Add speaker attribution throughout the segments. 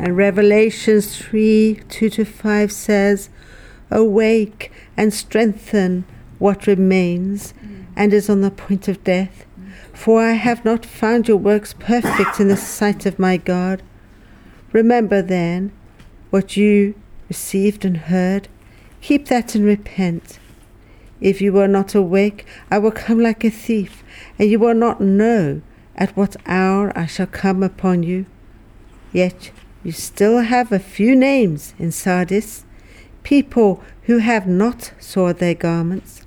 Speaker 1: And Revelations 3 2 to 5 says, Awake and strengthen what remains and is on the point of death. For I have not found your works perfect in the sight of my God. Remember then what you received and heard. Keep that and repent. If you are not awake, I will come like a thief, and you will not know at what hour I shall come upon you. Yet you still have a few names in Sardis, people who have not soiled their garments,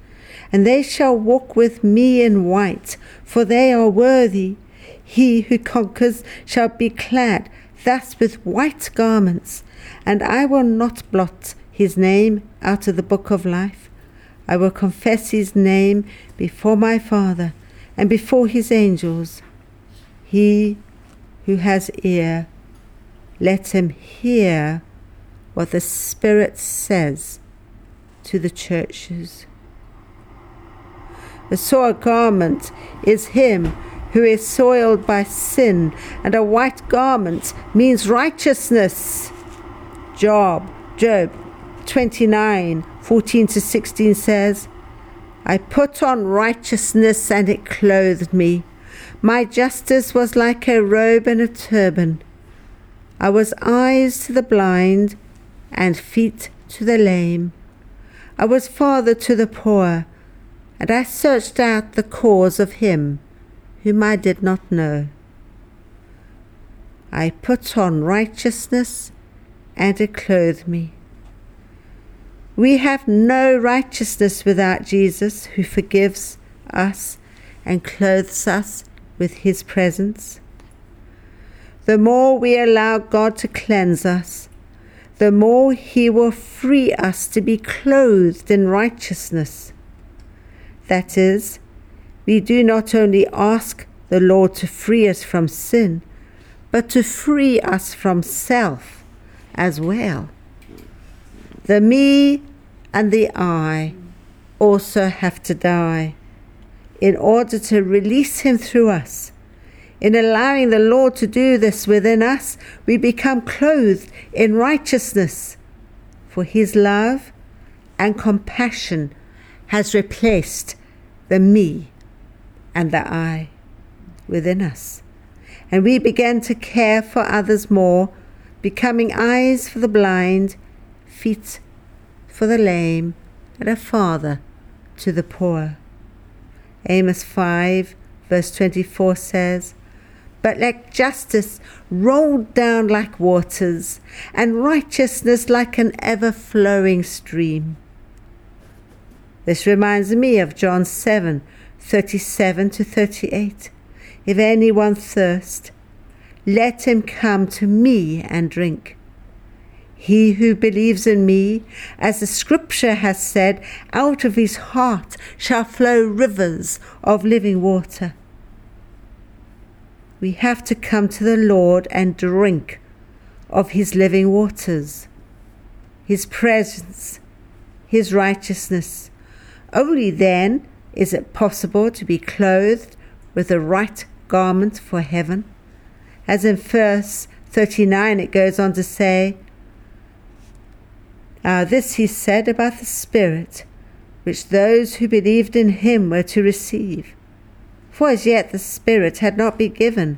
Speaker 1: and they shall walk with me in white, for they are worthy. He who conquers shall be clad thus with white garments, and I will not blot his name out of the book of life. I will confess his name before my Father and before his angels. He who has ear, let him hear what the Spirit says to the churches. The soiled garment is him who is soiled by sin, and a white garment means righteousness. Job, Job 29 14 to 16 says, I put on righteousness and it clothed me. My justice was like a robe and a turban. I was eyes to the blind and feet to the lame. I was father to the poor, and I searched out the cause of him whom I did not know. I put on righteousness and it clothed me. We have no righteousness without Jesus, who forgives us and clothes us with his presence. The more we allow God to cleanse us, the more he will free us to be clothed in righteousness. That is, we do not only ask the Lord to free us from sin, but to free us from self as well. The me and the I also have to die in order to release Him through us. In allowing the Lord to do this within us, we become clothed in righteousness, for His love and compassion has replaced the me and the I within us. And we begin to care for others more becoming eyes for the blind, feet for the lame, and a father to the poor. Amos 5, verse 24 says, But let justice roll down like waters, and righteousness like an ever flowing stream. This reminds me of John 7, 37 to 38. If anyone thirst, let him come to me and drink. He who believes in me, as the scripture has said, out of his heart shall flow rivers of living water. We have to come to the Lord and drink of his living waters, his presence, his righteousness. Only then is it possible to be clothed with the right garment for heaven. As in verse 39, it goes on to say, uh, This he said about the Spirit, which those who believed in him were to receive. For as yet the Spirit had not been given,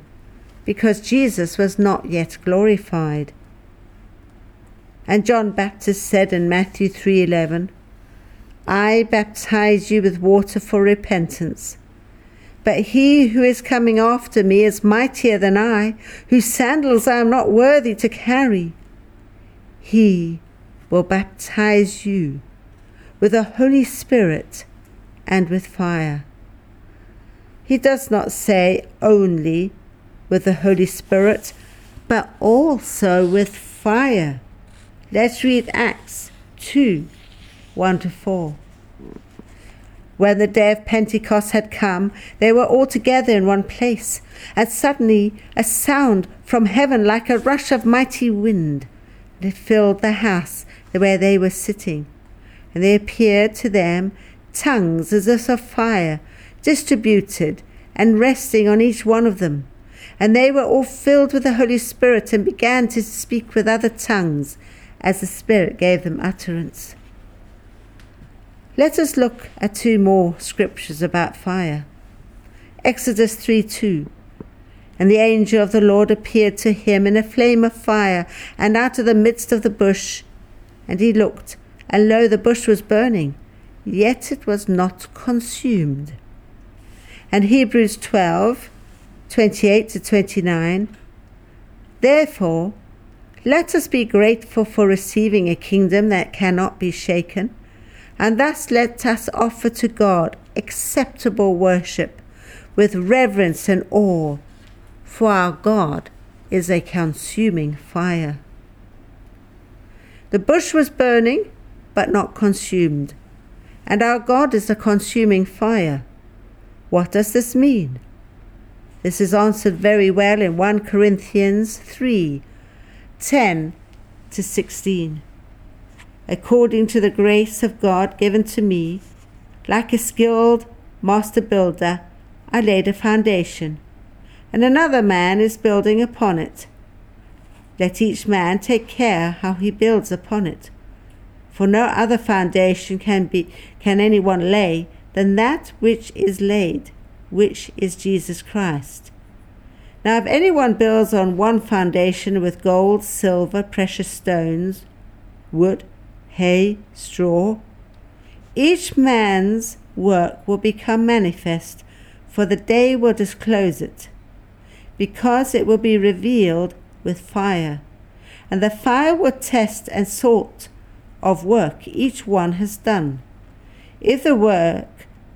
Speaker 1: because Jesus was not yet glorified. And John Baptist said in Matthew 3:11, I baptize you with water for repentance but he who is coming after me is mightier than I, whose sandals I am not worthy to carry. He will baptize you with the Holy Spirit and with fire. He does not say only with the Holy Spirit, but also with fire. Let's read Acts 2 1 to 4. When the day of Pentecost had come, they were all together in one place, and suddenly a sound from heaven like a rush of mighty wind. Filled the house where they were sitting. And there appeared to them tongues as if of fire, distributed and resting on each one of them. And they were all filled with the Holy Spirit and began to speak with other tongues as the Spirit gave them utterance. Let us look at two more scriptures about fire. Exodus 3 2. And the angel of the Lord appeared to him in a flame of fire, and out of the midst of the bush. And he looked, and lo, the bush was burning, yet it was not consumed. And Hebrews 12 28 to 29. Therefore, let us be grateful for receiving a kingdom that cannot be shaken, and thus let us offer to God acceptable worship with reverence and awe, for our God is a consuming fire. The bush was burning, but not consumed, and our God is a consuming fire. What does this mean? This is answered very well in 1 Corinthians 3 10 to 16. According to the grace of God given to me, like a skilled master builder, I laid a foundation, and another man is building upon it. Let each man take care how he builds upon it. For no other foundation can be can anyone lay than that which is laid, which is Jesus Christ. Now, if anyone builds on one foundation with gold, silver, precious stones, wood, hay, straw, each man's work will become manifest, for the day will disclose it, because it will be revealed with fire. And the fire will test and sort of work each one has done. If the work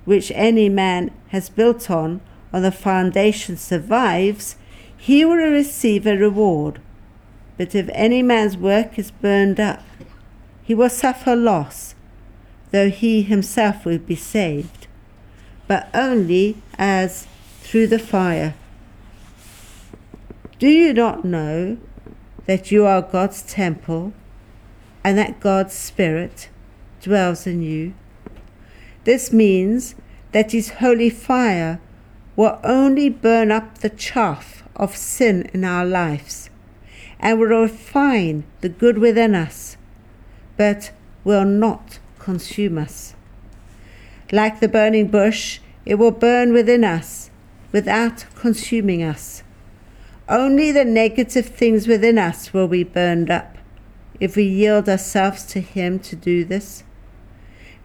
Speaker 1: which any man has built on, on the foundation survives, he will receive a reward. But if any man's work is burned up, he will suffer loss, though he himself will be saved, but only as through the fire. Do you not know that you are God's temple and that God's Spirit dwells in you? This means that his holy fire will only burn up the chaff of sin in our lives and will refine the good within us, but will not consume us. Like the burning bush, it will burn within us without consuming us. Only the negative things within us will be burned up if we yield ourselves to Him to do this.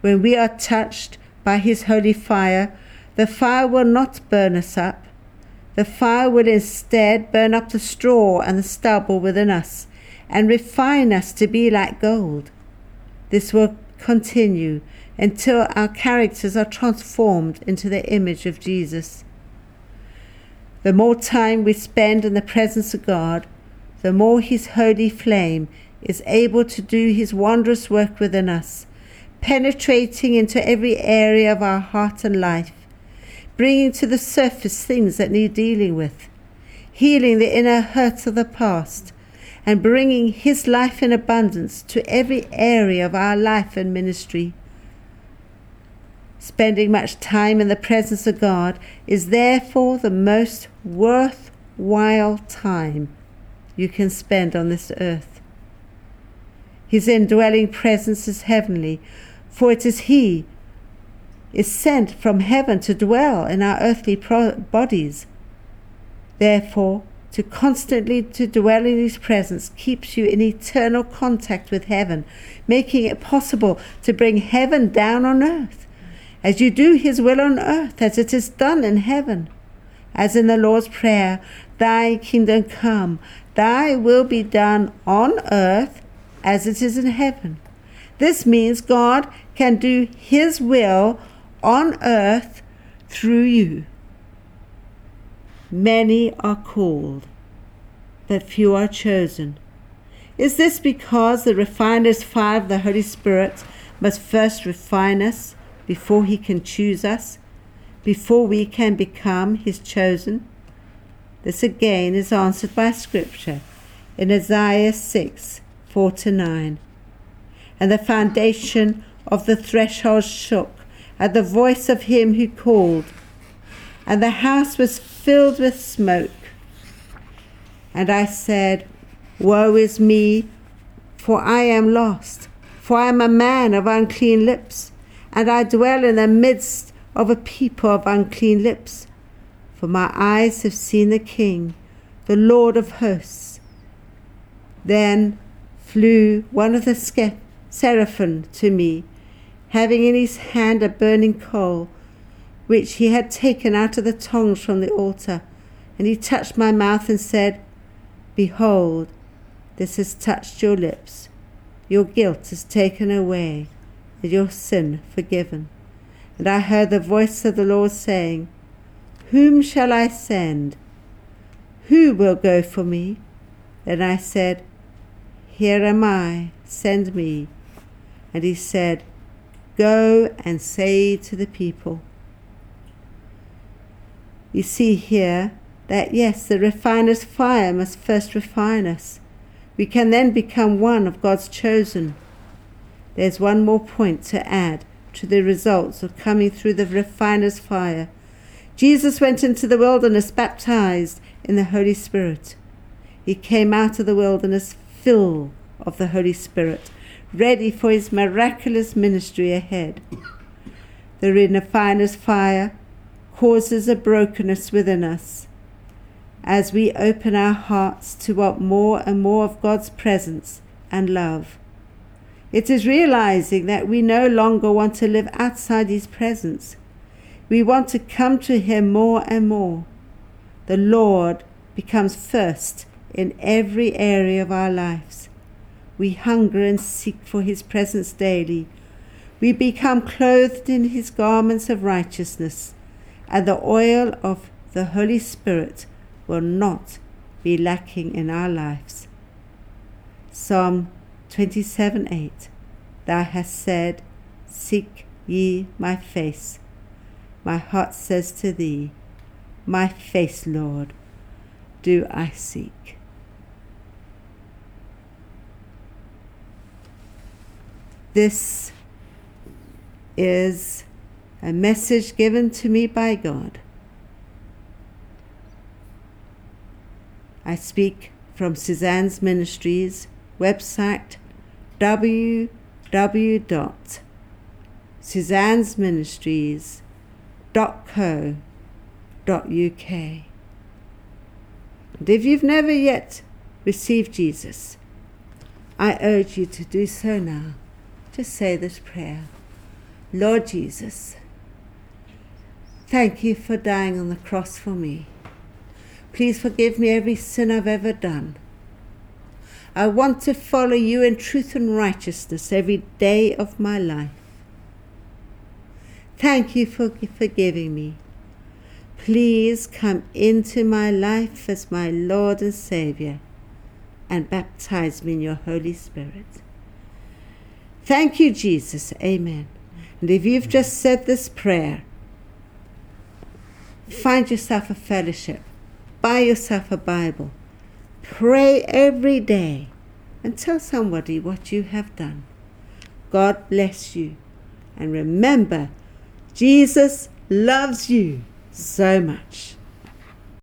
Speaker 1: When we are touched by his holy fire, the fire will not burn us up. The fire will instead burn up the straw and the stubble within us and refine us to be like gold. This will continue until our characters are transformed into the image of Jesus. The more time we spend in the presence of God, the more His holy flame is able to do His wondrous work within us penetrating into every area of our heart and life, bringing to the surface things that need dealing with, healing the inner hurts of the past, and bringing His life in abundance to every area of our life and ministry. Spending much time in the presence of God is therefore the most worthwhile time you can spend on this earth. His indwelling presence is heavenly, for it is He is sent from heaven to dwell in our earthly pro- bodies. Therefore, to constantly to dwell in his presence keeps you in eternal contact with heaven, making it possible to bring heaven down on earth, as you do his will on earth as it is done in heaven. As in the Lord's Prayer, Thy kingdom come, Thy will be done on earth as it is in heaven. This means God can do His will on earth through you. Many are called, but few are chosen. Is this because the refiner's fire of the Holy Spirit must first refine us before He can choose us, before we can become His chosen? This again is answered by Scripture in Isaiah 6 4 to 9 and the foundation of the threshold shook at the voice of him who called, and the house was filled with smoke. And I said, Woe is me, for I am lost, for I am a man of unclean lips, and I dwell in the midst of a people of unclean lips. For my eyes have seen the King, the Lord of hosts. Then flew one of the seraphim to me, having in his hand a burning coal, which he had taken out of the tongs from the altar. And he touched my mouth and said, Behold, this has touched your lips. Your guilt is taken away, and your sin forgiven. And I heard the voice of the Lord saying, Whom shall I send? Who will go for me? Then I said, Here am I, send me. And he said, Go and say to the people. You see here that yes, the refiner's fire must first refine us. We can then become one of God's chosen. There's one more point to add to the results of coming through the refiner's fire. Jesus went into the wilderness baptized in the Holy Spirit. He came out of the wilderness full of the Holy Spirit, ready for his miraculous ministry ahead. The refiner's fire causes a brokenness within us as we open our hearts to want more and more of God's presence and love. It is realizing that we no longer want to live outside His presence. We want to come to Him more and more. The Lord becomes first in every area of our lives. We hunger and seek for His presence daily. We become clothed in His garments of righteousness, and the oil of the Holy Spirit will not be lacking in our lives. Psalm 27 8 Thou hast said, Seek ye my face. My heart says to thee, My face, Lord, do I seek. This is a message given to me by God I speak from Suzanne's Ministries website www.suzannesministries.co.uk. And if you've never yet received Jesus, I urge you to do so now. Just say this prayer Lord Jesus, thank you for dying on the cross for me. Please forgive me every sin I've ever done. I want to follow you in truth and righteousness every day of my life. Thank you for forgiving me. Please come into my life as my Lord and Savior and baptize me in your Holy Spirit. Thank you, Jesus. Amen. And if you've just said this prayer, find yourself a fellowship buy yourself a Bible. Pray every day and tell somebody what you have done. God bless you. And remember, Jesus loves you so much.